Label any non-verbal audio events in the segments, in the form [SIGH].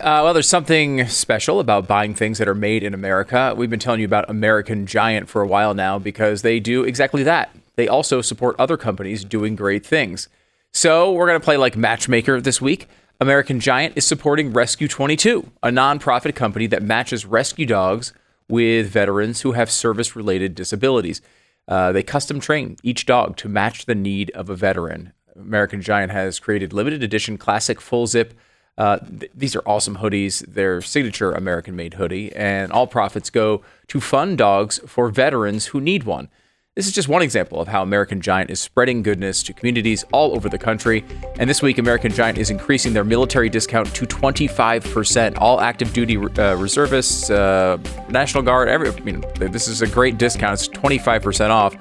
Uh, well, there's something special about buying things that are made in America. We've been telling you about American Giant for a while now because they do exactly that. They also support other companies doing great things. So we're going to play like matchmaker this week. American Giant is supporting Rescue 22, a nonprofit company that matches rescue dogs with veterans who have service related disabilities. Uh, they custom train each dog to match the need of a veteran. American Giant has created limited edition classic full zip. Uh, th- these are awesome hoodies. They're signature American made hoodie, and all profits go to fund dogs for veterans who need one. This is just one example of how American Giant is spreading goodness to communities all over the country. And this week, American Giant is increasing their military discount to 25%. All active duty uh, reservists, uh, National Guard, every, I mean, this is a great discount. It's 25% off.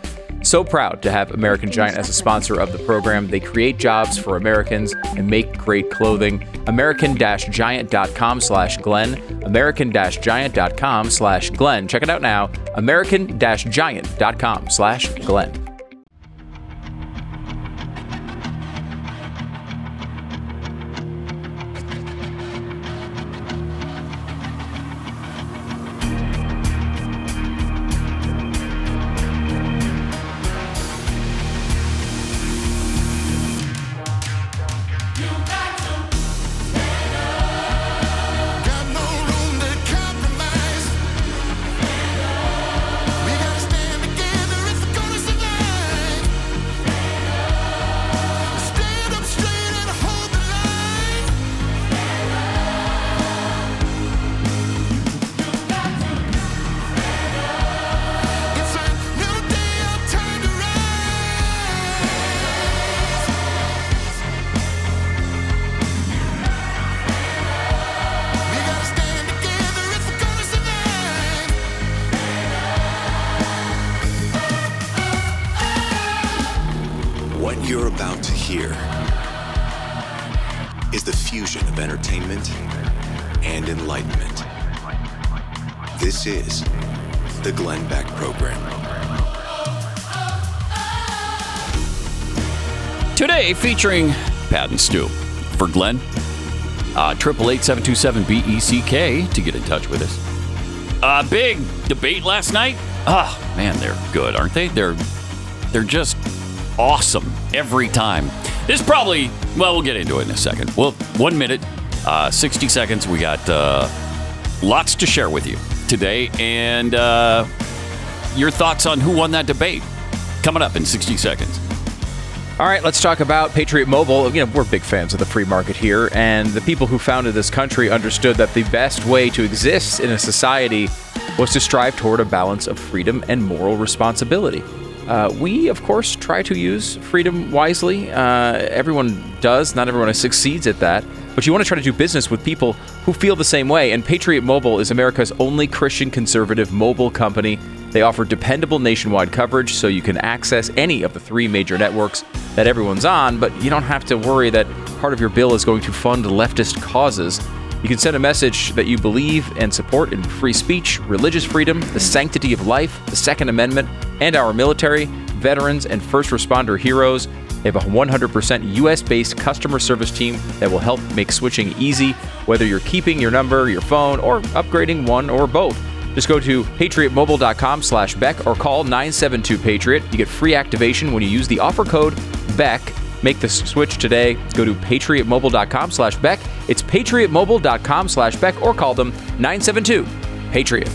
So proud to have American Giant as a sponsor of the program. They create jobs for Americans and make great clothing. American-giant.com slash Glenn. American-giant.com slash Glenn. Check it out now. American-giant.com slash Glenn. And enlightenment. This is the Glenn Beck Program. Today, featuring Pat and Stu. For Glenn, uh, triple eight seven two seven B E C K to get in touch with us. Uh, big debate last night. Ah, man, they're good, aren't they? They're they're just awesome every time. This probably well, we'll get into it in a second. Well, one minute, uh, sixty seconds. We got uh, lots to share with you today, and uh, your thoughts on who won that debate coming up in sixty seconds. All right, let's talk about Patriot Mobile. You know, we're big fans of the free market here, and the people who founded this country understood that the best way to exist in a society was to strive toward a balance of freedom and moral responsibility. Uh, we, of course, try to use freedom wisely. Uh, everyone does. Not everyone succeeds at that. But you want to try to do business with people who feel the same way. And Patriot Mobile is America's only Christian conservative mobile company. They offer dependable nationwide coverage so you can access any of the three major networks that everyone's on, but you don't have to worry that part of your bill is going to fund leftist causes. You can send a message that you believe and support in free speech, religious freedom, the sanctity of life, the Second Amendment, and our military, veterans, and first responder heroes. They have a 100% US based customer service team that will help make switching easy, whether you're keeping your number, your phone, or upgrading one or both. Just go to patriotmobile.com slash Beck or call 972 Patriot. You get free activation when you use the offer code BECK. Make the switch today. Go to patriotmobile.com slash Beck. It's patriotmobile.com slash Beck or call them 972 Patriot.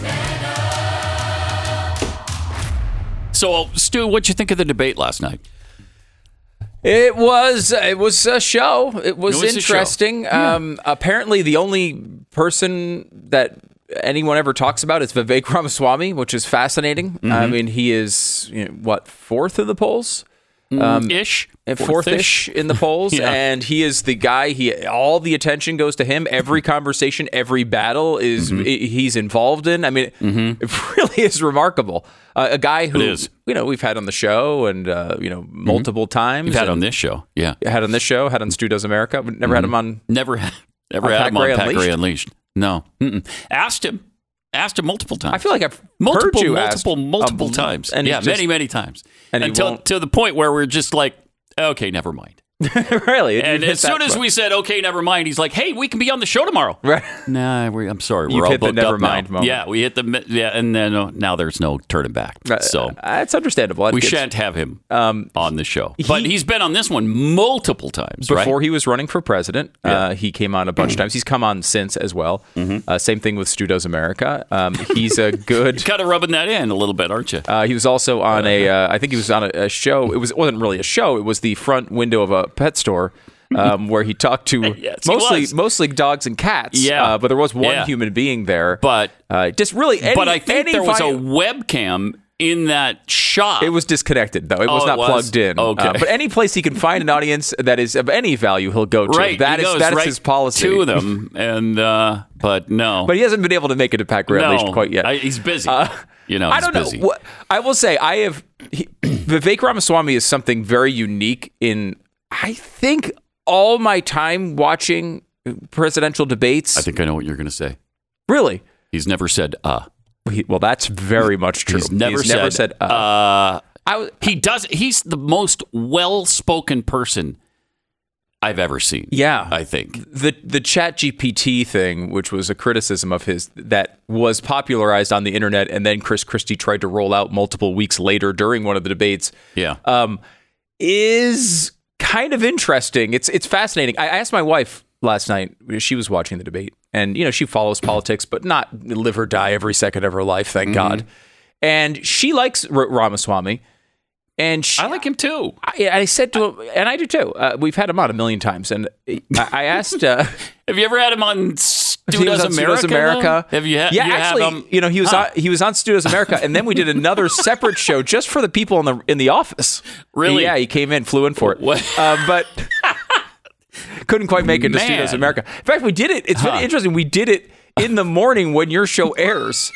So, Stu, what'd you think of the debate last night? It was it was a show. It was, It was interesting. Um, apparently, the only person that anyone ever talks about is Vivek Ramaswamy, which is fascinating. Mm-hmm. I mean, he is you know, what fourth of the polls. Ish, and fourth-ish in the polls, [LAUGHS] Yeah. and he is the guy. He all the attention goes to him. Every conversation, every battle is Mm-hmm. he's involved in. I mean, [LAUGHS] it really is remarkable. Uh, a guy who is. you know we've had on the show and uh, you know multiple times. You've had on this show, yeah. had on this show, had on Stu Does America. We've never had him on. Never, had- never On had Pat him on Gray Pat Unleashed? Gray Unleashed. No, Mm-mm. asked him, asked him multiple times. I feel like I've multiple, heard you multiple, multiple um, times. and yeah, just- many, many times. And until to the point where we're just like, okay, never mind. [LAUGHS] really. And as soon as we said, okay, never mind, he's like, hey, we can be on the show tomorrow. [LAUGHS] Right. Nah, we, I'm sorry, You've we're all hit the booked never up now. mind moment. Yeah, we hit the yeah, and then uh, now there's no turning back. So Uh, it's understandable. we It's- shan't have him on the show. but Um, he- he's been on this one multiple times, before right? he was running for president. Uh, he came on a bunch of [CLEARS THROAT] times. He's come on since as well. Mm-hmm. Uh, same thing with Stu Does America. Um, he's a good. [LAUGHS] kind of rubbing that in a little bit, aren't you? Uh, he was also on a. Uh, I think he was on a, a show. It was it wasn't really a show. It was the front window of a pet store. Um, [LAUGHS] where he talked to Yes, mostly mostly dogs and cats. Yeah. uh, but there was one Yeah. human being there. But- uh, just really, any, but I think there was a webcam in that shop. It was disconnected though. It was Oh, not it was? plugged in. Okay. Uh, but any place he can find an audience that is of any value, he'll go to. right. That is that is right his policy. to them, and uh, but no, [LAUGHS] But he hasn't been able to make it to Pat Gray no, Unleashed quite yet. I, he's busy. you know, I don't busy. know. What, I will say, I have he, [CLEARS THROAT] Vivek Ramaswamy is something very unique in. I think all my time watching presidential debates. I think I know what you're going to say. really. He's never said "uh." He, well, that's very much true. He's never never said, said. Uh, uh. I He does. He's the most well-spoken person I've ever seen. yeah, I think. the the Chat GPT thing, which was a criticism of his that was popularized on the internet, and then Chris Christie tried to roll out multiple weeks later during one of the debates. Yeah. um, is kind of interesting. It's it's fascinating. I asked my wife last night. She was watching the debate, and you know she follows politics, but not live or die every second of her life. Thank Mm-hmm. God. And she likes R- Ramaswamy. And she, I like him too. I, I said to him, and I do too. Uh, we've had him on a million times, and I, I asked. Uh, [LAUGHS] Have you ever had him on Stu he was on America? Does America. Have you had? Yeah, you have actually, him- you know, he was Huh. on he was on Stu Does America, and then we did another [LAUGHS] separate show just for the people in the in the office. Really? Yeah, he came in, flew in for it. What? Uh, but [LAUGHS] couldn't quite make it to Stu Does America. In fact, we did it. It's really interesting. We did it in the morning when your show [LAUGHS] airs.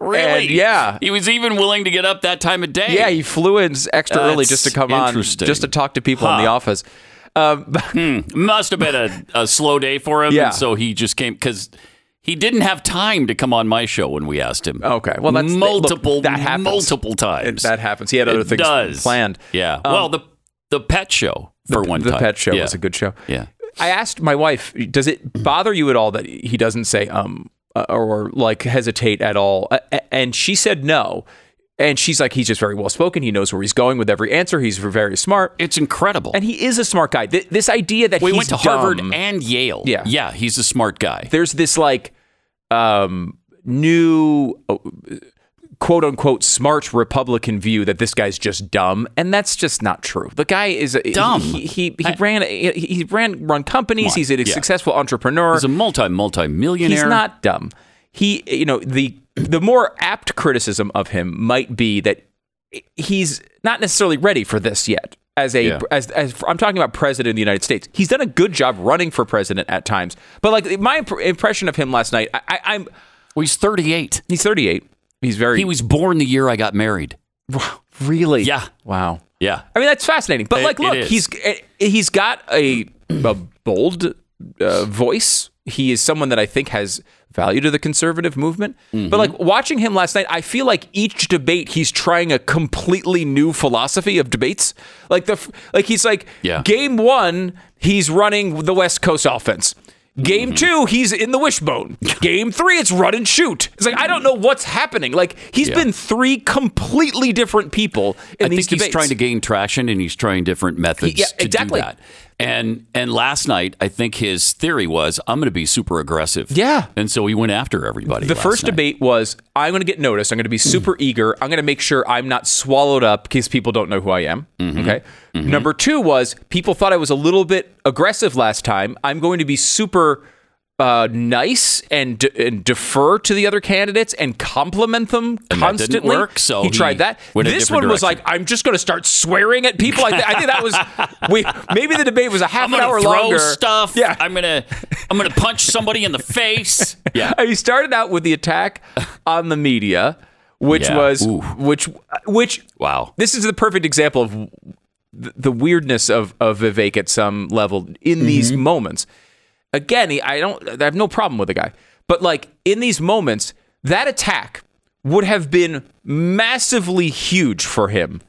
Really? And, yeah. He was even willing to get up that time of day. Yeah, he flew in extra early just to come on, just to talk to people in the office. Um, [LAUGHS] Must have been a, a slow day for him. Yeah. So he just came because he didn't have time to come on my show when we asked him. Okay. Well, that's- multiple, look, that happens. multiple times. It- that happens. He had other It things does. planned. Yeah. Um, well, the the pet show for one the time. pet show Yeah. was a good show. Yeah. I asked my wife, does it bother you at all that he doesn't say um uh, or like hesitate at all? And she said no. And she's like, he's just very well spoken. He knows where he's going with every answer. He's very smart, It's incredible. and he is a smart guy. Th- this idea that we he's went to Harvard and Yale. Yeah. Yeah. He's a smart guy. there's this like um new uh, quote unquote smart Republican view that this guy's just dumb, and that's just not true. The guy is a, Dumb. He he, he ran he, he ran run companies. On. He's a Yeah. successful entrepreneur. He's a multi multi millionaire. He's not dumb. He, you know, the the more apt criticism of him might be that he's not necessarily ready for this yet. As a Yeah. as as I'm talking about president of the United States, he's done a good job running for president at times. But like my imp- impression of him last night, I, I, I'm Well, he's 38. he's 38. He's very He was born the year I got married. really Yeah. wow. Yeah. I mean that's fascinating. But It- like, look, he's eh, he's got a, a bold uh, voice. He is someone that I think has value to the conservative movement. Mm-hmm. But like watching him last night, I feel like each debate he's trying a completely new philosophy of debates. Like the like he's like Yeah. game one, he's running the West Coast offense. Game Mm-hmm. two, he's in the wishbone. [LAUGHS] Game three, it's run and shoot. It's like I don't know what's happening. Like he's Yeah. been three completely different people in I these think he's debates. trying to gain traction and he's trying different methods Yeah, to exactly. do that. And and last night, I think his theory was I'm going to be super aggressive. Yeah. And so he went after everybody. The first night. debate was I'm going to get noticed. I'm going to be super eager. I'm going to make sure I'm not swallowed up because people don't know who I am. Mm-hmm. Okay. Number two was people thought I was a little bit aggressive last time. I'm going to be super uh, nice and, de- and defer to the other candidates and compliment them And constantly. work, so he tried that. This one was direction. like, I'm just going to start swearing at people. I, th- I think that was [LAUGHS] we maybe the debate was a half I'm an hour throw longer. stuff. Yeah. I'm gonna I'm gonna punch somebody in the face. [LAUGHS] Yeah. he started out with the attack on the media, which Yeah. was Ooh. which which Wow. this is the perfect example of the weirdness of of Vivek at some level in these Mm-hmm. moments. Again, he, I don't I have no problem with the guy, but like in these moments, that attack would have been massively huge for him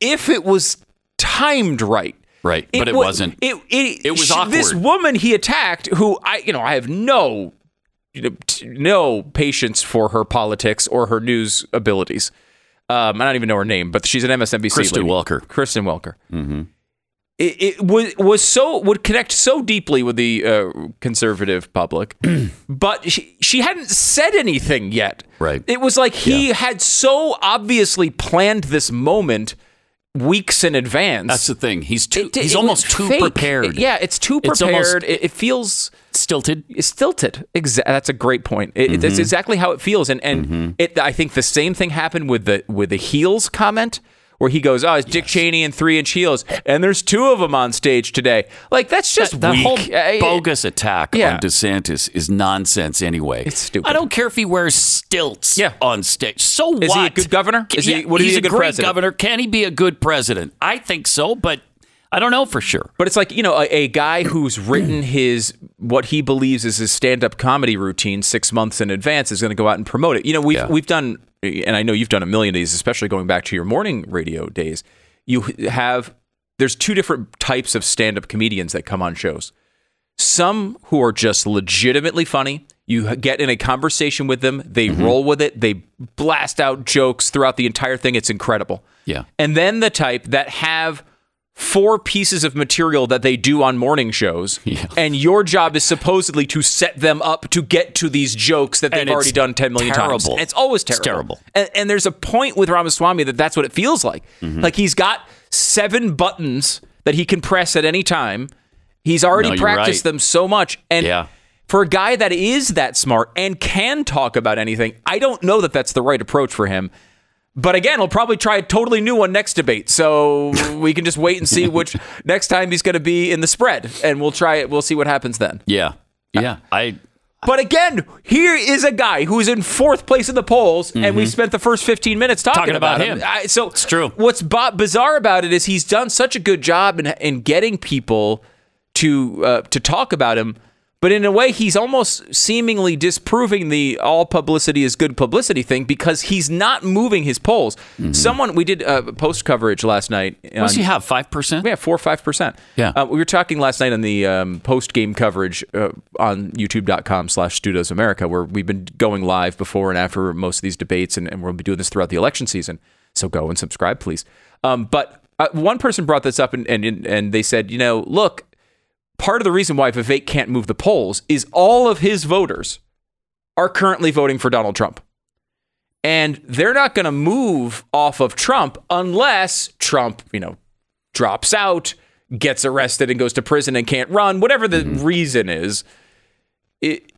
if it was timed right. Right, but it wa- wasn't. It it, It was sh- This woman he attacked, who I you know I have no you know, t- no patience for her politics or her news abilities. Um, I don't even know her name, but she's an MSNBC. Kristen lady. Welker. Kristen Welker. Mm-hmm. It, it was was so would connect so deeply with the uh, conservative public, [CLEARS THROAT] but she, she hadn't said anything yet. Right. It was like he had so obviously planned this moment weeks in advance. That's the thing. He's too. It- he's almost too fake. prepared. Yeah, it's too It's prepared. almost- it, it feels Stilted. stilted. Exa- that's a great point. It, Mm-hmm. That's exactly how it feels. And and it, I think the same thing happened with the with the heels comment. Where he goes, oh, it's Dick Cheney and three inch heels, and there's two of them on stage today. Like that's just That whole Uh, bogus attack yeah. on DeSantis is nonsense anyway. It's stupid. I don't care if he wears stilts Yeah. on stage. So Is what? he a good governor? Is he- Yeah, what is he's he a a good great president? governor. Can he be a good president? I think so, but I don't know for sure. But it's like you know a, a guy who's written his what he believes is his stand-up comedy routine six months in advance is going to go out and promote it. You know we've Yeah. we've done, and I know you've done a million of these, especially going back to your morning radio days. You have there's two different types of stand-up comedians that come on shows. Some who are just legitimately funny. You get in a conversation with them, they Mm-hmm. roll with it, they blast out jokes throughout the entire thing. It's incredible. Yeah. And then the type that have four pieces of material that they do on morning shows, Yeah. and your job is supposedly to set them up to get to these jokes that they've And already done 10 million times. And it's always It's terrible. terrible. And, and there's a point with Ramaswamy that that's what it feels like. Mm-hmm. Like he's got seven buttons that he can press at any time. He's already No, practiced right. them so much. And Yeah. for a guy that is that smart and can talk about anything, I don't know that that's the right approach for him. But again, he'll probably try a totally new one next debate. So we can just wait and see which [LAUGHS] next time he's going to be in the spread, and we'll try it. We'll see what happens then. Yeah. Yeah. I. But again, here is a guy who's in fourth place in the polls, and we spent the first 15 minutes talking, Mm-hmm. Talking about him. I, so It's true. What's b- bizarre about it is he's done such a good job in, in getting people to uh, to talk about him. But in a way, he's almost seemingly disproving the all publicity is good publicity thing because he's not moving his polls. Someone we did uh, post coverage last night. What does on- he have? Five percent. yeah, four or five percent. Yeah. uh, we were talking last night on the um, post game coverage uh, on YouTube.com/slash Stu Does America, where we've been going live before and after most of these debates, and, and we'll be doing this throughout the election season. So go and subscribe, please. Um, but uh, one person brought this up, and, and and they said, you know, look, part of the reason why Vivek can't move the polls is all of his voters are currently voting for Donald Trump. And they're not going to move off of Trump unless Trump, you know, drops out, gets arrested and goes to prison and can't run, whatever the mm-hmm. reason is. It,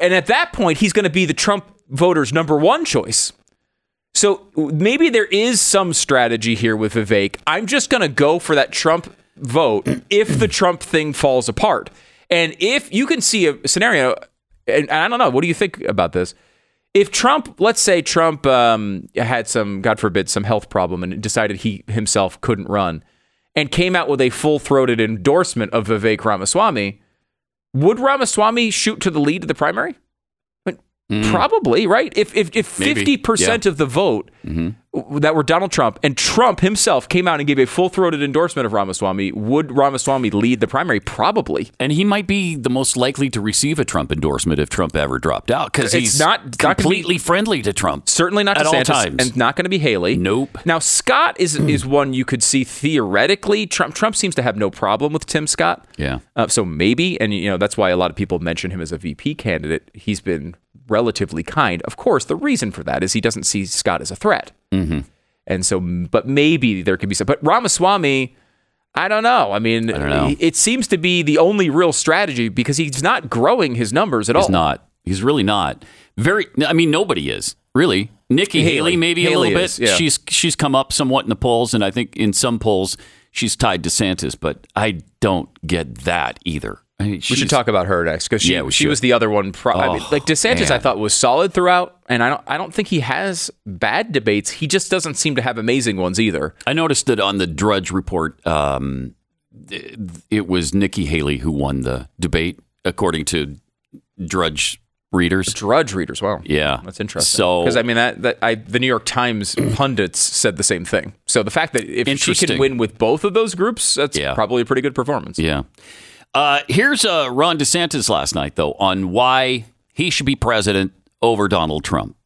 and at that point, he's going to be the Trump voters' number one choice. So maybe there is some strategy here with Vivek. I'm just going to go for that Trump vote if the [CLEARS THROAT] Trump thing falls apart. And if you can see a scenario, and I don't know, what do you think about this? If Trump, let's say Trump um, had some, God forbid, some health problem and decided he himself couldn't run and came out with a full throated endorsement of Vivek Ramaswamy, would Ramaswamy shoot to the lead of the primary? But Probably, right? If if if fifty percent of the vote w- that were Donald Trump and Trump himself came out and gave a full throated endorsement of Ramaswamy, would Ramaswamy lead the primary? Probably. And he might be the most likely to receive a Trump endorsement if Trump ever dropped out because he's not- not be- completely friendly to Trump. Certainly not At all times. and not going to be Haley. Nope. Now Scott is is one you could see theoretically. Trump Trump seems to have no problem with Tim Scott. Yeah. Uh, so maybe, and you know that's why a lot of people mention him as a VP candidate. He's been relatively kind. Of course, the reason for that is he doesn't see Scott as a threat. Mm-hmm. And so, but maybe there could be some. But Ramaswamy, I don't know. I mean, don't know. it seems to be the only real strategy because he's not growing his numbers at He's all. He's not. He's really not. Very. I mean, nobody is really. Nikki Haley. Haley, maybe Haley a little bit. yeah. She's she's come up somewhat in the polls, and I think in some polls she's tied to DeSantis, but I don't get that either. I mean, We should talk about her next because she, Yeah, she should. was the other one. Pro- I mean, Oh, like DeSantis, I thought was solid throughout, and I don't I don't think he has bad debates. He just doesn't seem to have amazing ones either. I noticed that on the Drudge report, um, it, it was Nikki Haley who won the debate, according to Drudge readers. Drudge readers, wow, Yeah, that's interesting. So because I mean that that I the New York Times [CLEARS THROAT] pundits said the same thing. So the fact that if she can win with both of those groups, that's Yeah. probably a pretty good performance. Yeah. Uh, here's uh, Ron DeSantis last night, though, on why he should be president over Donald Trump.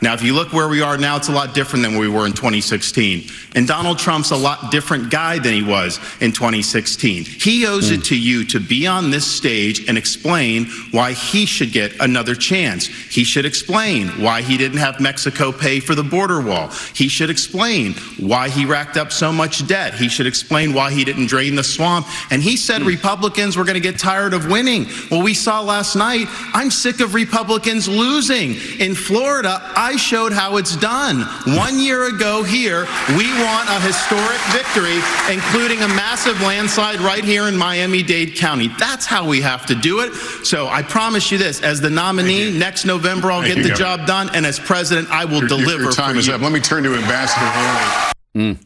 Now, if you look where we are now, it's a lot different than where we were in 2016. And Donald Trump's a lot different guy than he was in 2016. He owes it hmm. to you to be on this stage and explain why he should get another chance. He should explain why he didn't have Mexico pay for the border wall. He should explain why he racked up so much debt. He should explain why he didn't drain the swamp. And he said hmm. Republicans were going to get tired of winning. Well, we saw last night, I'm sick of Republicans losing. In Florida, I showed how it's done. One year ago here, we want a historic victory, including a massive landslide right here in Miami-Dade County. That's how we have to do it. So I promise you this, as the nominee, next November, I'll Thank get you, the Governor. job done. And as president, I will Your- your- deliver Your time for is you. up. Let me turn to Ambassador Haley. Hmm.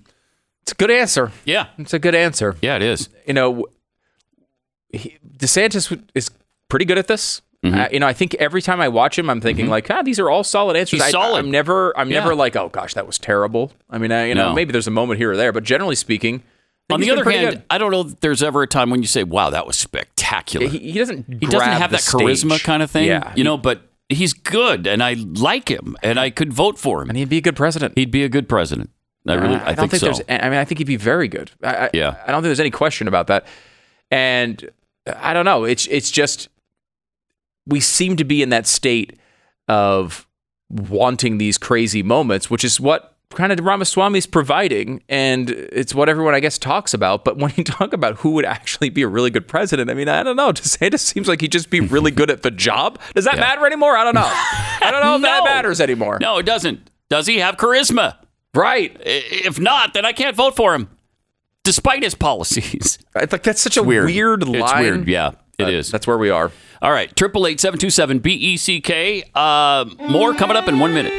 It's a good answer. Yeah. It's a good answer. Yeah, it is. you know, he, DeSantis is pretty good at this. Mm-hmm. Uh, you know, I think every time I watch him, I'm thinking like, ah, these are all solid answers. He's I, solid. I'm never, I'm Yeah. never like, oh gosh, that was terrible. I mean, I, you know, maybe there's a moment here or there, but generally speaking, On the other hand, I don't know that there's ever a time when you say, wow, that was spectacular. good. he, he doesn't, he doesn't have that charisma kind of thing, Yeah, you know, but he's good and I like him and I could vote for him. and he'd be a good president. He'd be a good president. I really, Uh, I, don't think, so. there's. I mean, I think he'd be very good. I, I, Yeah. I don't think there's any question about that. And I don't know. It's it's just we seem to be in that state of wanting these crazy moments, which is what kind of Ramaswamy is providing, and it's what everyone I guess talks about. But when you talk about who would actually be a really good president, I mean, I don't know. [LAUGHS] DeSantis seems like he'd just be really good at the job. Does that matter anymore? I don't know. I don't know if [LAUGHS] that matters anymore. No, it doesn't. Does he have charisma? Right. If not, then I can't vote for him, despite his policies. [LAUGHS] I think that's such a Weird. weird, line. It's weird. Yeah, it But is. That's where we are. All right, triple eight seven two seven B E C K. Uh, more coming up in one minute.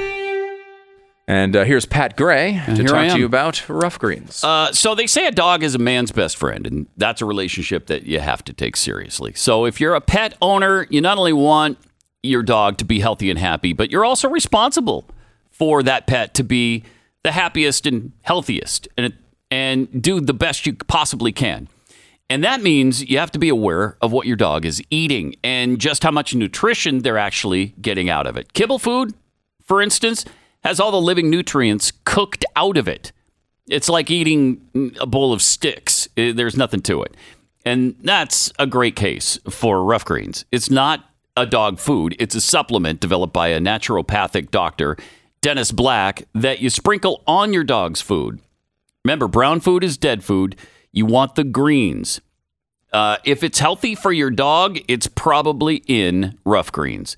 And uh, here's Pat Gray to talk to you about rough greens. Uh, so they say a dog is a man's best friend, and that's a relationship that you have to take seriously. So if you're a pet owner, you not only want your dog to be healthy and happy, but you're also responsible for that pet to be the happiest and healthiest, and and do the best you possibly can. And that means you have to be aware of what your dog is eating and just how much nutrition they're actually getting out of it. Kibble food, for instance, has all the living nutrients cooked out of it. It's like eating a bowl of sticks. Eh, There's nothing to it. And that's a great case for rough greens. It's not a dog food, it's a supplement developed by a naturopathic doctor, Dennis Black, that you sprinkle on your dog's food. Remember, brown food is dead food. You want the greens. Uh, if it's healthy for your dog, it's probably in rough greens.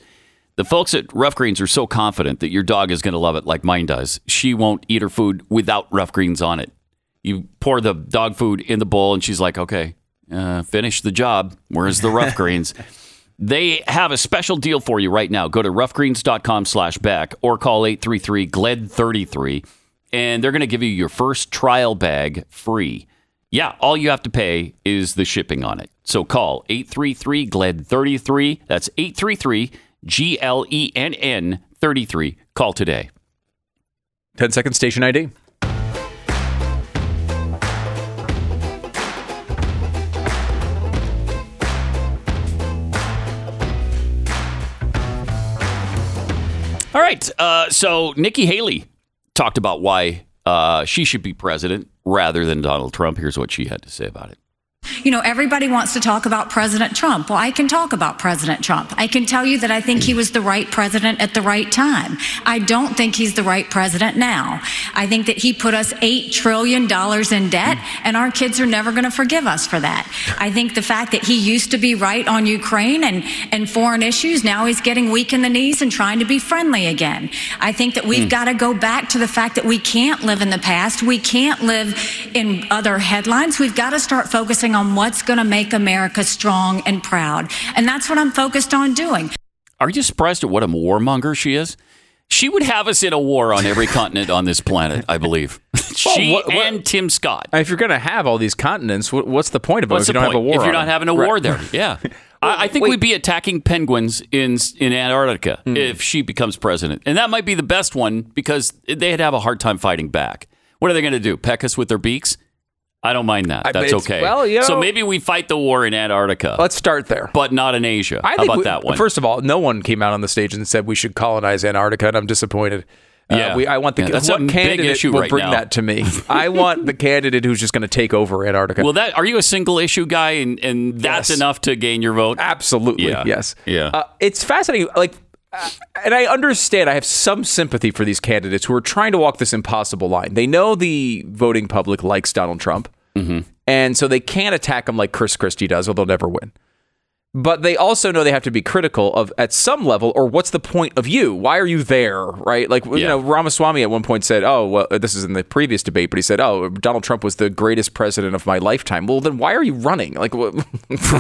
The folks at Rough Greens are so confident that your dog is going to love it like mine does. She won't eat her food without rough greens on it. You pour the dog food in the bowl, and she's like, okay, uh, finish the job. Where's the rough [LAUGHS] greens? They have a special deal for you right now. Go to roughgreens.com slash Beck or call 833-GLENN33, and they're going to give you your first trial bag free. Yeah, all you have to pay is the shipping on it. So call 833-GLENN33. That's 833 G L E N N 33. Call today. 10 second station ID. All right. Uh, so Nikki Haley talked about why uh, she should be president rather than Donald Trump. Here's what she had to say about it. You know, everybody wants to talk about President Trump. Well, I can talk about President Trump. I can tell you that I think he was the right president at the right time. I don't think he's the right president now. I think that he put us $8 trillion in debt, and our kids are never going to forgive us for that. I think the fact that he used to be right on Ukraine and, and foreign issues, now he's getting weak in the knees and trying to be friendly again. I think that we've hmm. got to go back to the fact that we can't live in the past. We can't live in other headlines. We've got to start focusing on what's going to make America strong and proud. And that's what I'm focused on doing. Are you surprised at what a warmonger she is? She would have us in a war on every [LAUGHS] continent on this planet, I believe. she what- what- and Tim Scott. If you're going to have all these continents, what, what's the point of them What's if the you don't point have a war? if you're not them? having a Right. war there? [LAUGHS] Yeah. I, I think wait. we'd be attacking penguins in in Antarctica Hmm. if she becomes president, and that might be the best one because they'd have a hard time fighting back. What are they going to do? Peck us with their beaks? I don't mind that. I- That's okay. well, you so maybe we fight the war in Antarctica, Let's start there. but not in Asia. I How about we- that one? First of all, no one came out on the stage and said we should colonize Antarctica, and I'm disappointed. Uh, Yeah. we, I want the Yeah, that's a what big candidate issue will right bring now. that to me. [LAUGHS] I want the candidate who's just going to take over Antarctica. well, that are you a single issue guy, and and that's Yes. enough to gain your vote? Absolutely, Yeah. yes. Yeah. Uh, it's fascinating. Like, uh, and I understand. I have some sympathy for these candidates who are trying to walk this impossible line. They know the voting public likes Donald Trump, Mm-hmm. and so they can't attack him like Chris Christie does, or they'll never win. But they also know they have to be critical of at some level, or what's the point of you? Why are you there? Right? Like you know, Ramaswamy at one point said, "Oh, well, this is in the previous debate," but he said, "Oh, Donald Trump was the greatest president of my lifetime." Well, then why are you running? Like, what? [LAUGHS]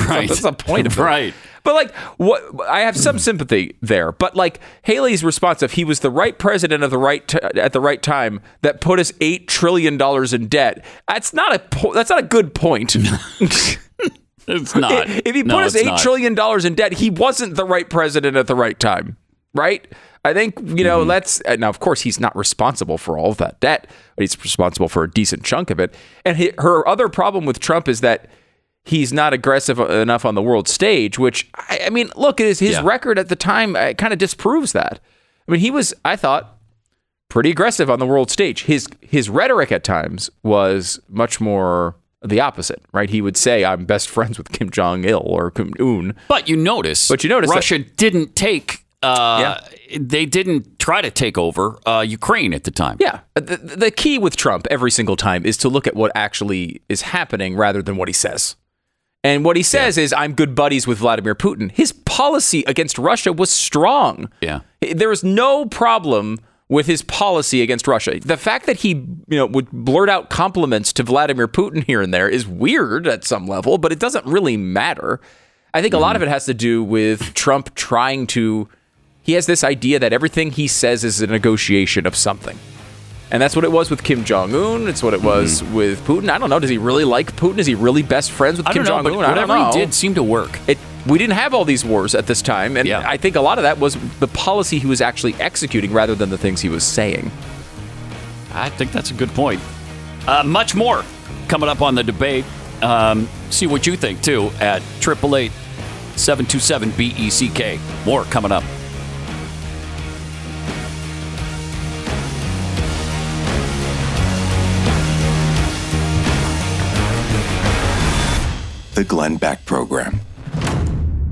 Right. That's the point of it. Right. But like, what? I have some sympathy there. But like Haley's response of he was the right president of the right t- at the right time that put us eight trillion dollars in debt. That's not a po- that's not a good point. [LAUGHS] [LAUGHS] It's not. if he No, put us it's eight not. trillion dollars in debt, he wasn't the right president at the right time, right? I think you know. Mm-hmm. Let's uh, now. Of course, he's not responsible for all of that debt, but he's responsible for a decent chunk of it. And he, her other problem with Trump is that he's not aggressive enough on the world stage. Which I, I mean, look, his his Yeah. record at the time uh, kind of disproves that. I mean, he was, I thought, pretty aggressive on the world stage. His his rhetoric at times was much more the opposite, right? He would say, "I'm best friends with Kim Jong Il or Kim Un." But you notice, But you notice that- Russia didn't take. Uh, Yeah. They didn't try to take over uh, Ukraine at the time. Yeah, the, the key with Trump every single time is to look at what actually is happening rather than what he says. And what he says is, "I'm good buddies with Vladimir Putin." His policy against Russia was strong. Yeah. There was no problem with his policy against Russia. The fact that he, you know, would blurt out compliments to Vladimir Putin here and there is weird at some level, but it doesn't really matter. I think a lot mm-hmm. of it has to do with Trump trying to he has this idea that everything he says is a negotiation of something. And that's what it was with Kim Jong Un. It's what it mm-hmm. was with Putin. I don't know. Does he really like Putin? Is he really best friends with Kim Jong Un? but I don't whatever he did seemed to work. It, we didn't have all these wars at this time, and Yeah. I think a lot of that was the policy he was actually executing rather than the things he was saying. I think that's a good point. Uh, much more coming up on the debate. Um, see what you think too at 888 727 BECK. E More coming up. The Glenn Beck Program.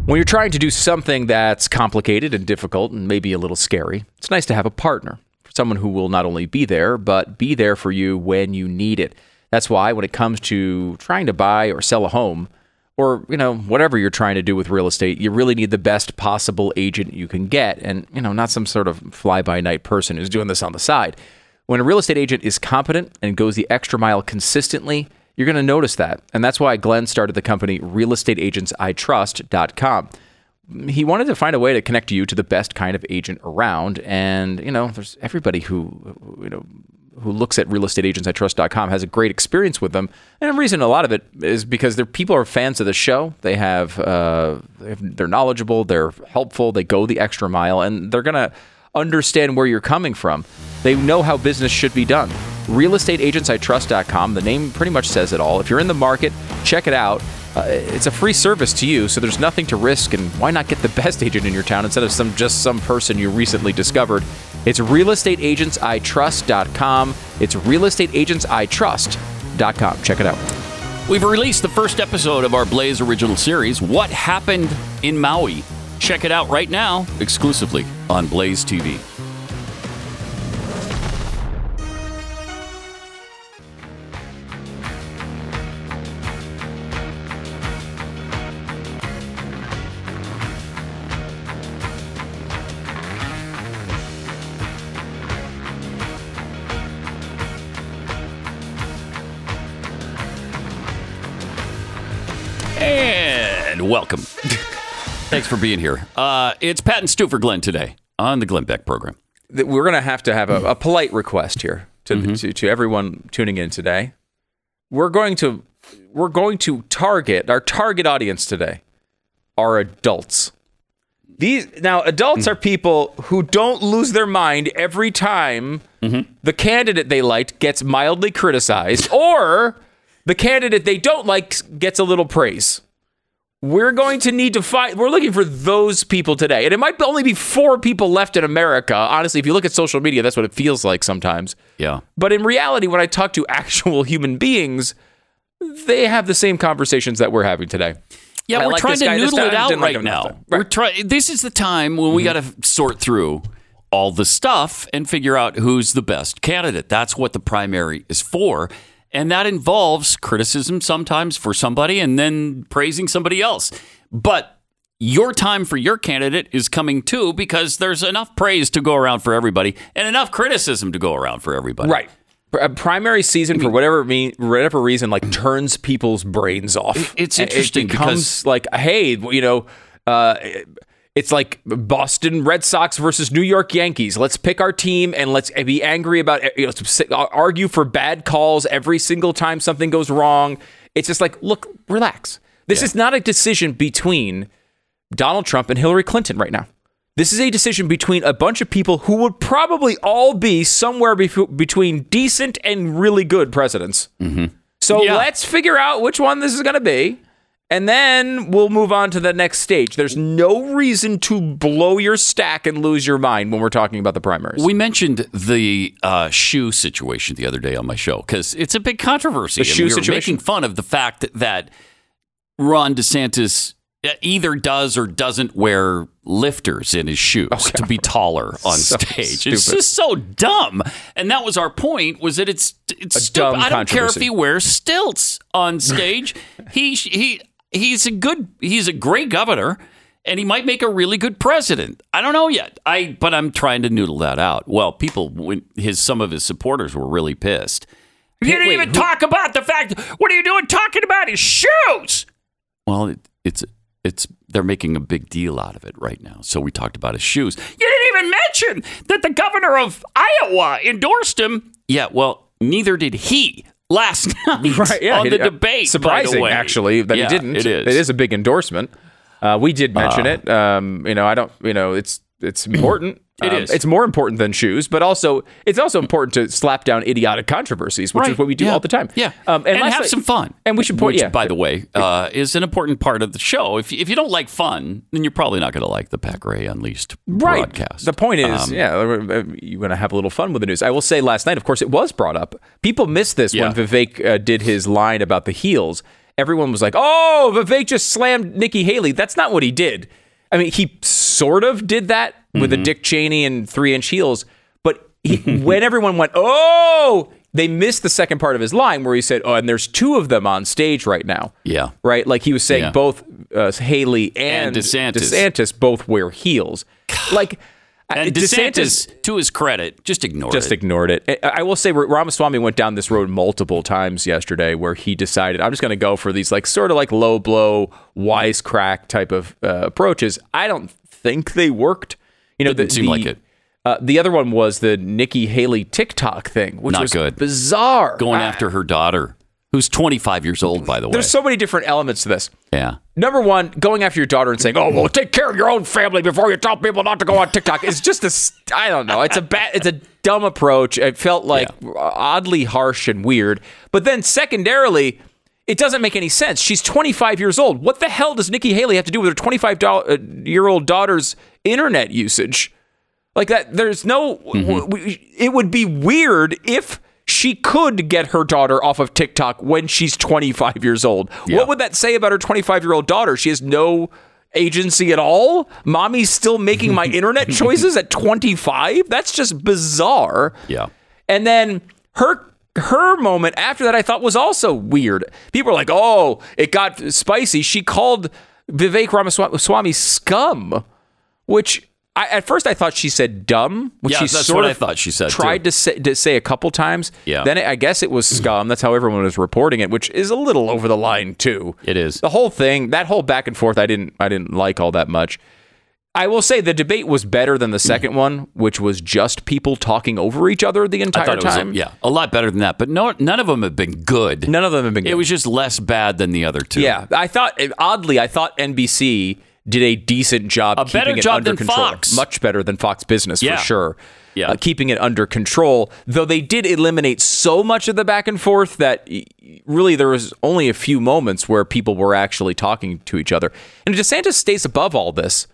When you're trying to do something that's complicated and difficult and maybe a little scary, it's nice to have a partner, someone who will not only be there, but be there for you when you need it. That's why when it comes to trying to buy or sell a home, or you know whatever you're trying to do with real estate, you really need the best possible agent you can get, and you know not some sort of fly-by-night person who's doing this on the side. When a real estate agent is competent and goes the extra mile consistently, you're going to notice that. And that's why Glenn started the company realestateagentsitrust.com. He wanted to find a way to connect you to the best kind of agent around. And, you know, there's everybody who, you know, who looks at realestateagentsitrust.com has a great experience with them. And the reason a lot of it is because their people are fans of the show. They have, uh, they're knowledgeable, they're helpful, they go the extra mile, and they're going to understand where you're coming from. They know how business should be done. RealestateAgentsITrust.com. The name pretty much says it all. If you're in the market, check it out. Uh, it's a free service to you, so there's nothing to risk. And why not get the [LAUGHS] best agent in your town instead of some just some person you recently discovered? It's RealestateAgentsITrust.com. It's RealestateAgentsITrust.com. Check it out. We've released the first episode of our Blaze original series, What Happened in Maui. Check it out right now, exclusively on Blaze TV. And welcome. Thanks for being here. Uh, it's Pat and Stu for Glenn today on the Glenn Beck program. we're going to have to have a, a polite request here to, Mm-hmm. to to everyone tuning in today. We're going to we're going to target our target audience today are adults. These now adults Mm. are people who don't lose their mind every time Mm-hmm. the candidate they liked gets mildly criticized or the candidate they don't like gets a little praise. We're going to need to find. We're looking for those people today, and it might only be four people left in America. Honestly, if you look at social media, that's what it feels like sometimes. Yeah. But in reality, when I talk to actual human beings, they have the same conversations that we're having today. Yeah, I we're like trying to noodle it out didn't like right now. time. We're Right. trying. This is the time when we mm-hmm. got to sort through all the stuff and figure out who's the best candidate. That's what the primary is for. And that involves criticism sometimes for somebody and then praising somebody else. But your time for your candidate is coming too because there's enough praise to go around for everybody and enough criticism to go around for everybody. Right. A primary season for whatever mean, whatever reason, like turns people's brains off. It's interesting It becomes like, hey, you know, uh, it's like Boston Red Sox versus New York Yankees. Let's pick our team and let's be angry about, you know, argue for bad calls every single time something goes wrong. It's just like, look, relax. This is not a decision between Donald Trump and Hillary Clinton right now. This is a decision between a bunch of people who would probably all be somewhere bef- between decent and really good presidents. Mm-hmm. So Yeah. let's figure out which one this is going to be. And then we'll move on to the next stage. There's no reason to blow your stack and lose your mind when we're talking about the primaries. We mentioned the uh, shoe situation the other day on my show because it's a big controversy. The and shoe we situation? making fun of the fact that, Ron DeSantis uh, either does or doesn't wear lifters in his shoes to be taller [LAUGHS] on So stage. It's just so dumb. And that was our point: was that it's it's stupid. I don't care if he wears stilts on stage. [LAUGHS] he he he's a good he's a great governor. And he might make a really good president. I don't know yet. I but I'm trying to noodle that out. Well, people, when his some of his supporters were really pissed. You didn't wait, even who- talk about the fact. What are you doing talking about his shoes? Well, it, it's it's they're making a big deal out of it right now. So we talked about his shoes. You didn't even mention that the governor of Iowa endorsed him. Yeah, well, neither did he last [LAUGHS] night [LAUGHS] right? Yeah, on he the uh, debate. by the Surprising, way. actually, that Yeah, he didn't. It is. It is a big endorsement. Uh, we did mention Uh, it. Um, you know, I don't. You know, it's it's important. It um, is. It's more important than shoes, but also it's also important to slap down idiotic controversies, which is what we do Yeah. all the time. Yeah, um, and, last have night- some fun. And we should point. Which, yeah, by the way, uh, is an important part of the show. If if you don't like fun, then you're probably not going to like the Pat Gray Unleashed right. broadcast. The point is, Um, yeah, uh, you're going to have a little fun with the news. I will say, last night, of course, it was brought up. People missed this Yeah. when Vivek uh, did his line about the heels. Everyone was like, "Oh, Vivek just slammed Nikki Haley." That's not what he did. I mean, he sort of did that with Mm-hmm. the Dick Cheney and three inch heels, but he, [LAUGHS] when everyone went, "Oh," they missed the second part of his line where he said, "Oh, and there's two of them on stage right now." Yeah. right. Like he was saying, Yeah. both uh, Haley and, And DeSantis. DeSantis both wear heels. Like and uh, DeSantis, to his credit, just ignored just it. ignored it. I will say Ramaswamy went down this road multiple times yesterday where he decided I'm just going to go for these like sort of like low blow wisecrack type of uh, approaches. I don't think they worked. You know, Didn't the, seem the- like it. Uh, the other one was the Nikki Haley TikTok thing, which Not was good. bizarre. going after her daughter, who's 25 years old, by the way. There's so many different elements to this. yeah. Number one, going after your daughter and saying, "Oh, well, take care of your own family before you tell people not to go on TikTok," is just a, I don't know. It's a bad, it's a dumb approach. It felt like oddly harsh and weird. But then secondarily, it doesn't make any sense. She's 25 years old. What the hell does Nikki Haley have to do with her 25 do- uh, year old daughter's internet usage? Like that, there's no. w- it would be weird if she could get her daughter off of TikTok when she's 25 years old. Yeah. What would that say about her 25 year old daughter? She has no agency at all. Mommy's still making my [LAUGHS] internet choices at 25. That's just bizarre. Yeah. And then her her moment after that I thought was also weird. People are like, "Oh, it got spicy." She called Vivek Ramaswamy scum, which I, at first I thought she said dumb, which Yeah, she that's sort what I of thought she said, Tried too. to say to say a couple times. Yeah. Then I guess it was scum. That's how everyone was reporting it, which is a little over the line too. It is. The whole thing, that whole back and forth, I didn't I didn't like all that much. I will say the debate was better than the second one, which was just people talking over each other the entire it was a- time. yeah, a lot better than that. But no, none of them have been good. None of them have been good. It was just less bad than the other two. Yeah, I thought oddly, I thought NBC did a decent job, A keeping better it job under than control. Fox. much better than Fox Business Yeah. for sure. Yeah. Uh, keeping it under control. Though they did eliminate so much of the back and forth that really there was only a few moments where people were actually talking to each other. And DeSantis stays above all this.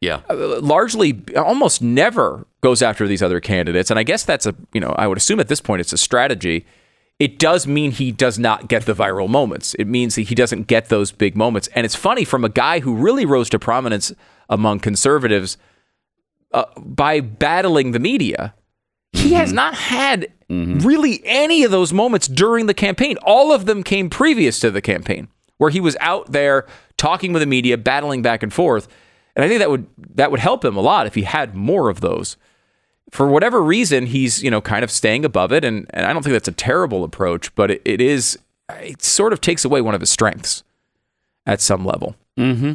yeah. largely almost never goes after these other candidates and i guess that's a you know i would assume at this point it's a strategy it does mean he does not get the viral moments it means that he doesn't get those big moments and it's funny from a guy who really rose to prominence among conservatives uh, by battling the media he has not had really any of those moments during the campaign. All of them came previous to the campaign, where he was out there talking with the media, battling back and forth. And I think that would that would help him a lot if he had more of those. For whatever reason, he's you know kind of staying above it, and, and I don't think that's a terrible approach, but it, it is it sort of takes away one of his strengths at some level. Mm-hmm.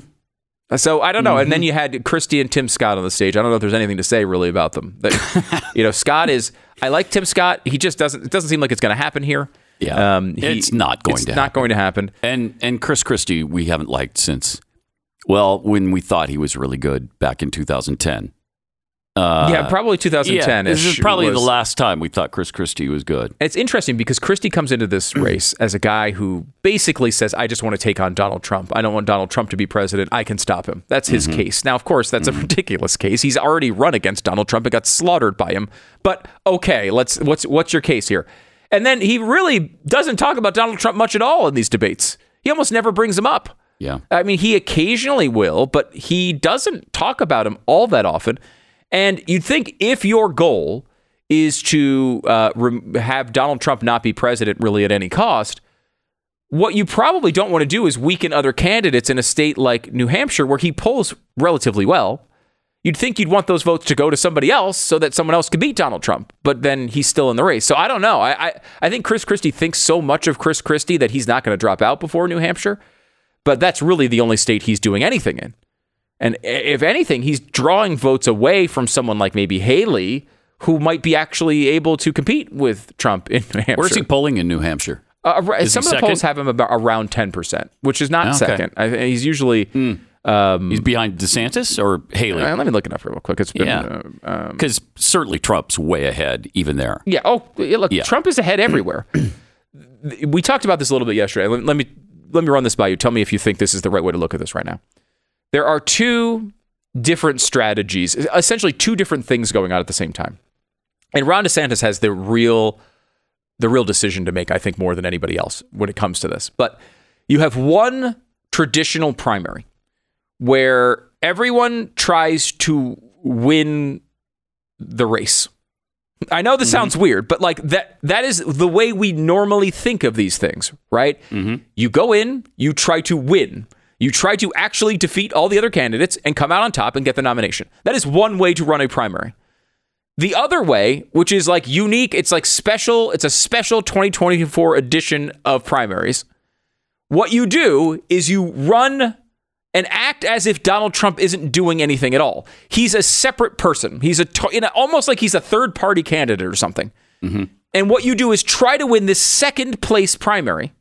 So I don't know. And then you had Christie and Tim Scott on the stage. I don't know if there's anything to say really about them. [LAUGHS] You know, Scott is. I like Tim Scott. He just doesn't. It doesn't seem like it's going to happen here. Yeah. Um, he- It's not going it's to not happen. going to happen. And and Chris Christie, we haven't liked since. Well, when we thought he was really good back in 2010. Uh, yeah, probably 2010. Yeah, this is probably the last time we thought Chris Christie was good. It's interesting because Christie comes into this [CLEARS THROAT] race as a guy who basically says, I just want to take on Donald Trump. I don't want Donald Trump to be president. I can stop him. That's his case. Now, of course, that's a ridiculous case. He's already run against Donald Trump and got slaughtered by him. But okay, let's what's what's your case here? And then he really doesn't talk about Donald Trump much at all in these debates. He almost never brings him up. Yeah. I mean, he occasionally will, but he doesn't talk about him all that often. And you'd think if your goal is to uh, rem- have Donald Trump not be president really at any cost, what you probably don't want to do is weaken other candidates in a state like New Hampshire where he polls relatively well. You'd think you'd want those votes to go to somebody else so that someone else could beat Donald Trump, but then he's still in the race. So I don't know. I I, I think Chris Christie thinks so much of Chris Christie that he's not going to drop out before New Hampshire, but that's really the only state he's doing anything in. And if anything, he's drawing votes away from someone like maybe Haley, who might be actually able to compete with Trump in New Hampshire. Where's he polling in New Hampshire? Uh, ar- Is he some of the polls have him about around ten percent, which is not Okay. second. I, he's usually. He's behind DeSantis or Haley? Uh, let me look it up real quick. It's been. Yeah. Uh, um, Because certainly Trump's way ahead, even there. yeah. Oh, look. Yeah. Trump is ahead everywhere. [CLEARS THROAT] we talked about this a little bit yesterday. Let, let me let me run this by you. Tell me if you think this is the right way to look at this right now. There are two different strategies, essentially two different things going on at the same time. And Ron DeSantis has the real the real decision to make, I think, more than anybody else when it comes to this. But you have one traditional primary where everyone tries to win the race. I know this mm-hmm. sounds weird, but like that that is the way we normally think of these things, right? Mm-hmm. You go in, you try to win. You try to actually defeat all the other candidates and come out on top and get the nomination. That is one way to run a primary. The other way, which is like unique, it's like special, it's a special 2024 edition of primaries. What you do is you run and act as if Donald Trump isn't doing anything at all. He's a separate person. He's a in a, almost like he's a third party candidate or something. Mm-hmm. And what you do is try to win this second place primary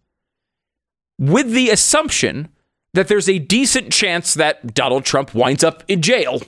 with the assumption that there's a decent chance that Donald Trump winds up in jail,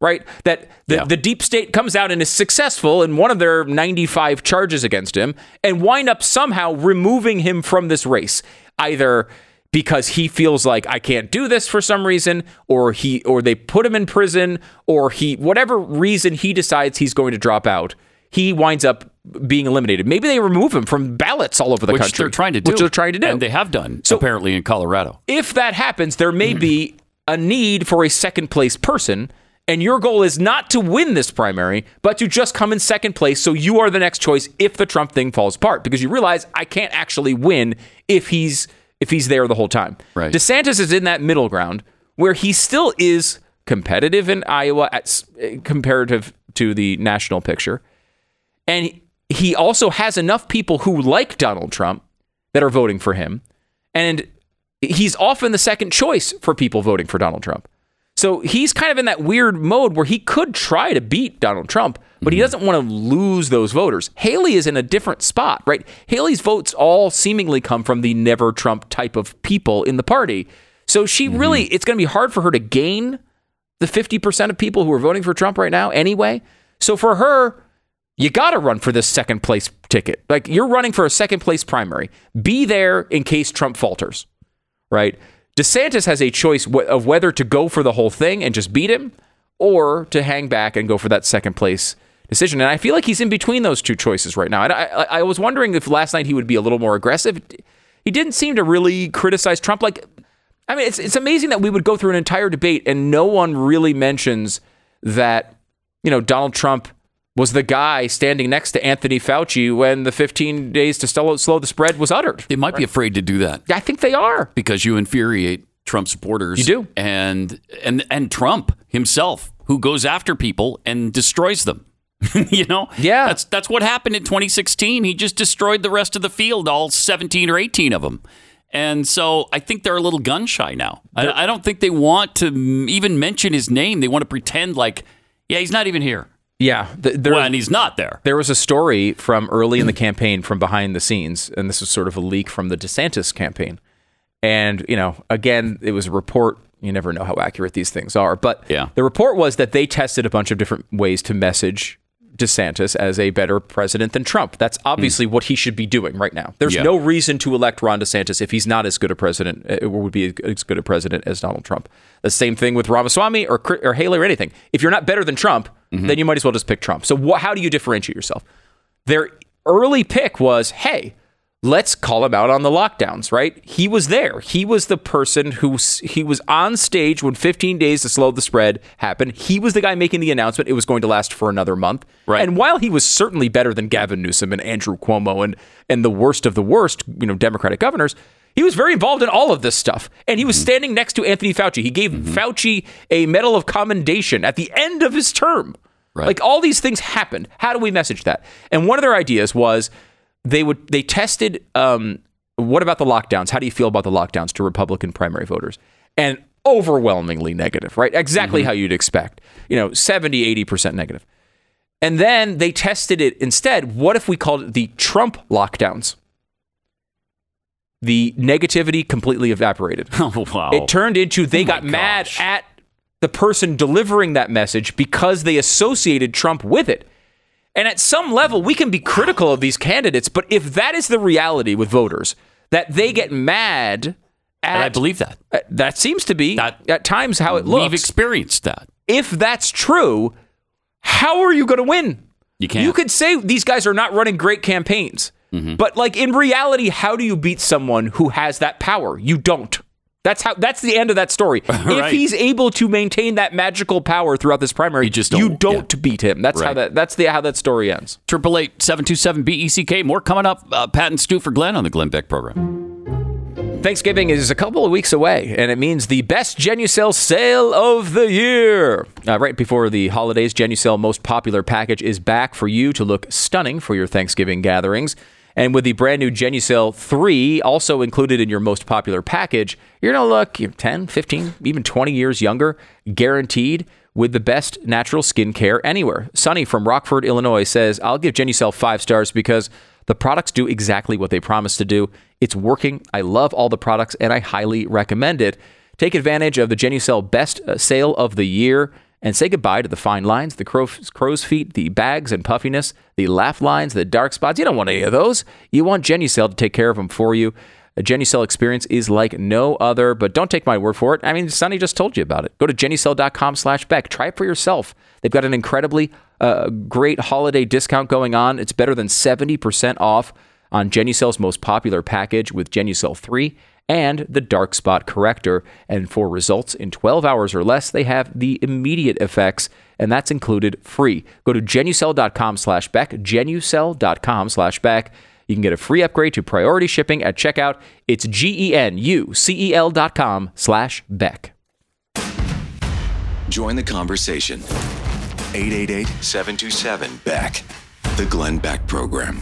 right? That the, Yeah. the deep state comes out and is successful in one of their 95 charges against him and wind up somehow removing him from this race, either because he feels like I can't do this for some reason or he or they put him in prison or he whatever reason he decides he's going to drop out. He winds up being eliminated. Maybe they remove him from ballots all over the which country. they're trying to do. Which they're trying to do. And they have done, So- apparently, in Colorado. if that happens, there may be a need for a second place person. And your goal is not to win this primary, but to just come in second place so you are the next choice if the Trump thing falls apart. Because you realize I can't actually win if he's if he's there the whole time. Right. DeSantis is in that middle ground where he still is competitive in Iowa at, eh, comparative to the national picture. And he also has enough people who like Donald Trump that are voting for him. And he's often the second choice for people voting for Donald Trump. So he's kind of in that weird mode where he could try to beat Donald Trump, but he mm-hmm. doesn't want to lose those voters. Haley is in a different spot, right? Haley's votes all seemingly come from the never Trump type of people in the party. So she mm-hmm. really, it's going to be hard for her to gain the 50% of people who are voting for Trump right now anyway. So for her, you got to run for this second place ticket. Like you're running for a second place primary. Be there in case Trump falters, right? DeSantis has a choice of whether to go for the whole thing and just beat him or to hang back and go for that second place decision. And I feel like he's in between those two choices right now. And I, I, I was wondering if last night he would be a little more aggressive. He didn't seem to really criticize Trump. Like, I mean, it's, it's amazing that we would go through an entire debate and no one really mentions that, you know, Donald Trump was the guy standing next to Anthony Fauci when the 15 days to slow, slow the spread was uttered. They might be afraid to do that I think they are. because you infuriate Trump supporters. You do. and and and Trump himself, who goes after people and destroys them. [LAUGHS] you know, Yeah. that's that's what happened in 2016. He just destroyed the rest of the field, all 17 or 18 of them. And so I think they're a little gun shy now. I, I don't think they want to even mention his name. They want to pretend like, yeah, he's not even here. Yeah. th- there- Well, and he's not there. There was a story from early in the campaign from behind the scenes, and this was sort of a leak from the DeSantis campaign. And, you know, again, it was a report. You never know how accurate these things are. But Yeah. the report was that they tested a bunch of different ways to message DeSantis as a better president than Trump. That's obviously what he should be doing right now. There's Yeah. no reason to elect Ron DeSantis if he's not as good a president, uh, or would be as good a president as Donald Trump. The same thing with Ramaswamy or, or Haley or anything. If you're not better than Trump, then you might as well just pick Trump. So wh- how do you differentiate yourself? Their early pick was, hey, let's call him out on the lockdowns, right? He was there. He was the person who he was on stage when 15 days to slow the spread happened. He was the guy making the announcement it was going to last for another month. Right. And while he was certainly better than Gavin Newsom and Andrew Cuomo and and the worst of the worst, you know, Democratic governors, he was very involved in all of this stuff. And he was Mm-hmm. standing next to Anthony Fauci. He gave Fauci a medal of commendation at the end of his term. Right. Like all these things happened. How do we message that? And one of their ideas was they would they tested um, what about the lockdowns? How do you feel about the lockdowns to Republican primary voters? And overwhelmingly negative, right? Exactly how you'd expect. You know, 70, 80% negative. And then they tested it instead. What if we called it the Trump lockdowns? The negativity completely evaporated. [LAUGHS] Oh, wow. It turned into they my got mad gosh. at the person delivering that message because they associated Trump with it. And at some level, we can be critical of these candidates, but if that is the reality with voters, that they get mad at, and I believe that. uh, that seems to be That- at times how it looks. We've experienced that. if that's true, how are you going to win? You can't. You could say these guys are not running great campaigns, Mm-hmm. but like in reality, how do you beat someone who has that power? You don't. That's how. That's the end of that story. [LAUGHS] If he's able to maintain that magical power throughout this primary, You just you don't- don't beat him. That's how that. That's the how that story ends. Triple eight seven two seven B E C K. More coming up. Uh, Pat and Stu for Glenn on the Glenn Beck program. Thanksgiving is a couple of weeks away, and it means the best Genucel sale of the year. Uh, right before the holidays, Genucel most popular package is back for you to look stunning for your Thanksgiving gatherings. And with the brand new Genucel 3 also included in your most popular package, you're going to look you 10, 15, even 20 years younger, guaranteed with the best natural skincare anywhere. Sunny from Rockford, Illinois says, I'll give Genucel five stars because the products do exactly what they promise to do. It's working. I love all the products and I highly recommend it. Take advantage of the Genucel best uh, sale of the year and say goodbye to the fine lines, the crow's, crow's feet, the bags and puffiness, the laugh lines, the dark spots. You don't want any of those. You want Genucel to take care of them for you. A Genucel experience is like no other, but don't take my word for it. I mean, Sonny just told you about it. Go to genucel.com slash Beck. Try it for yourself. They've got an incredibly uh, great holiday discount going on. It's better than 70% off on Genucel's most popular package with Genucel 3 and the dark spot corrector. And for results in 12 hours or less, they have the immediate effects, and that's included free. Go to genucel.com slash Beck, genucel.com slash Beck. You can get a free upgrade to priority shipping at checkout. It's G-E-N-U-C-E-L dot com slash Beck. Join the conversation. 888-727-BECK. The Glenn Beck Program.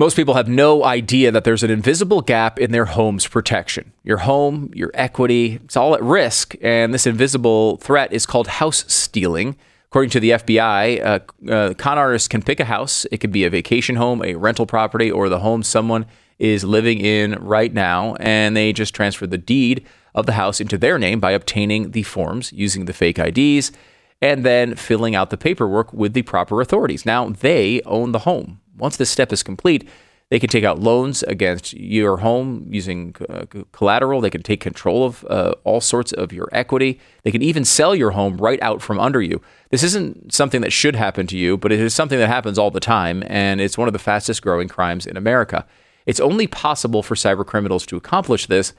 Most people have no idea that there's an invisible gap in their home's protection. Your home, your equity, it's all at risk. And this invisible threat is called house stealing. According to the FBI, uh, uh, con artists can pick a house. It could be a vacation home, a rental property, or the home someone is living in right now. And they just transfer the deed of the house into their name by obtaining the forms using the fake IDs and then filling out the paperwork with the proper authorities. Now they own the home. Once this step is complete, they can take out loans against your home using uh, collateral. They can take control of uh, all sorts of your equity. They can even sell your home right out from under you. This isn't something that should happen to you, but it is something that happens all the time, and it's one of the fastest growing crimes in America. It's only possible for cyber criminals to accomplish this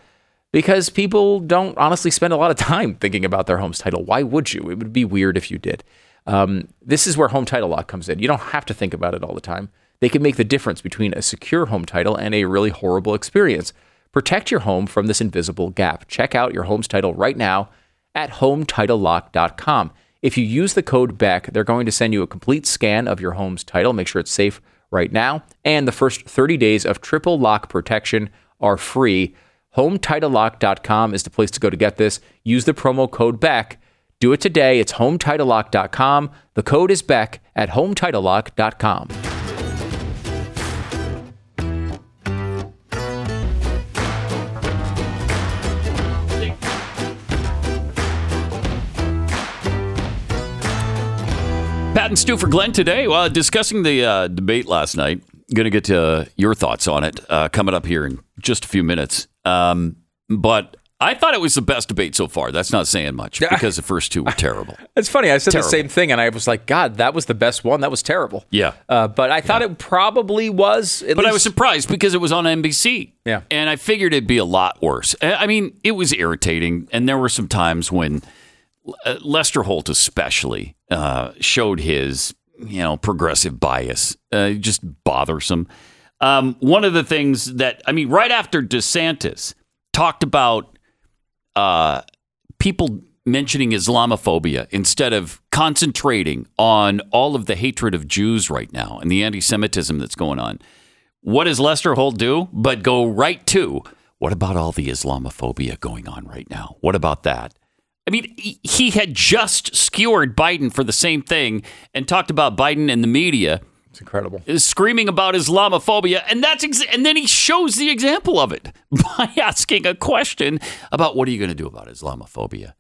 because people don't honestly spend a lot of time thinking about their home's title. Why would you? It would be weird if you did. Um, this is where home title lock comes in. You don't have to think about it all the time. They can make the difference between a secure home title and a really horrible experience. Protect your home from this invisible gap. Check out your home's title right now at hometitlelock.com. If you use the code BECK, they're going to send you a complete scan of your home's title. Make sure it's safe right now. And the first 30 days of triple lock protection are free. HomeTitleLock.com is the place to go to get this. Use the promo code BECK. Do it today. It's HomeTitleLock.com. The code is BECK at HomeTitleLock.com. Pat and Stu for Glenn today. Well, discussing the uh, debate last night. Going to get to uh, your thoughts on it uh, coming up here in just a few minutes. Um, but I thought it was the best debate so far. That's not saying much because the first two were terrible. [LAUGHS] It's funny. I said Terrible. the same thing, and I was like, God, that was the best one. That was terrible. Yeah. Uh, but I thought it probably was. But I was surprised because it was on NBC. Yeah. And I figured it'd be a lot worse. I I mean, it was irritating. And there were some times when uh, Lester Holt, especially, uh, showed his, you know, progressive bias, uh, just bothersome. Um, one of the things that, I mean, right after DeSantis talked about uh, people mentioning Islamophobia instead of concentrating on all of the hatred of Jews right now and the anti Semitism that's going on. What does Lester Holt do? But go right to what about all the Islamophobia going on right now? What about that? I mean, he- had just skewered Biden for the same thing and talked about Biden in the media It's incredible. screaming about Islamophobia, and that's ex- and then he shows the example of it [LAUGHS] by asking a question about what are you going to do about Islamophobia?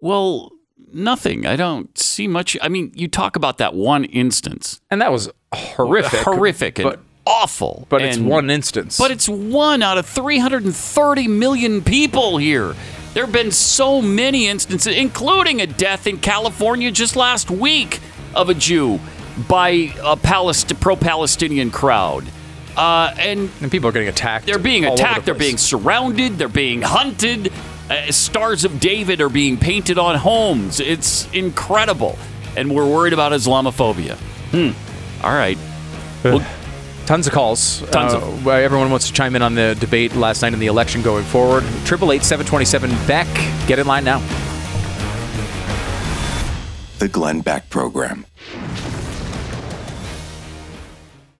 Well, nothing. I don't see much. I mean, you talk about that one instance, And that was horrific. horrific and But, awful, but it's one instance. But it's one out of 330 million people here. There have been so many instances, including a death in California just last week of a Jew by a Palest- pro-Palestinian crowd. Uh, and and people are getting attacked. they're being over the attacked. They're being surrounded. They're being hunted. Uh, stars of David are being painted on homes. It's incredible. And we're worried about Islamophobia. Hmm. All right. Well, Tons of calls. Tons Uh, of- Everyone wants to chime in on the debate last night in the election going forward. Triple eight seven twenty seven Beck. Get in line now. The Glenn Beck Program.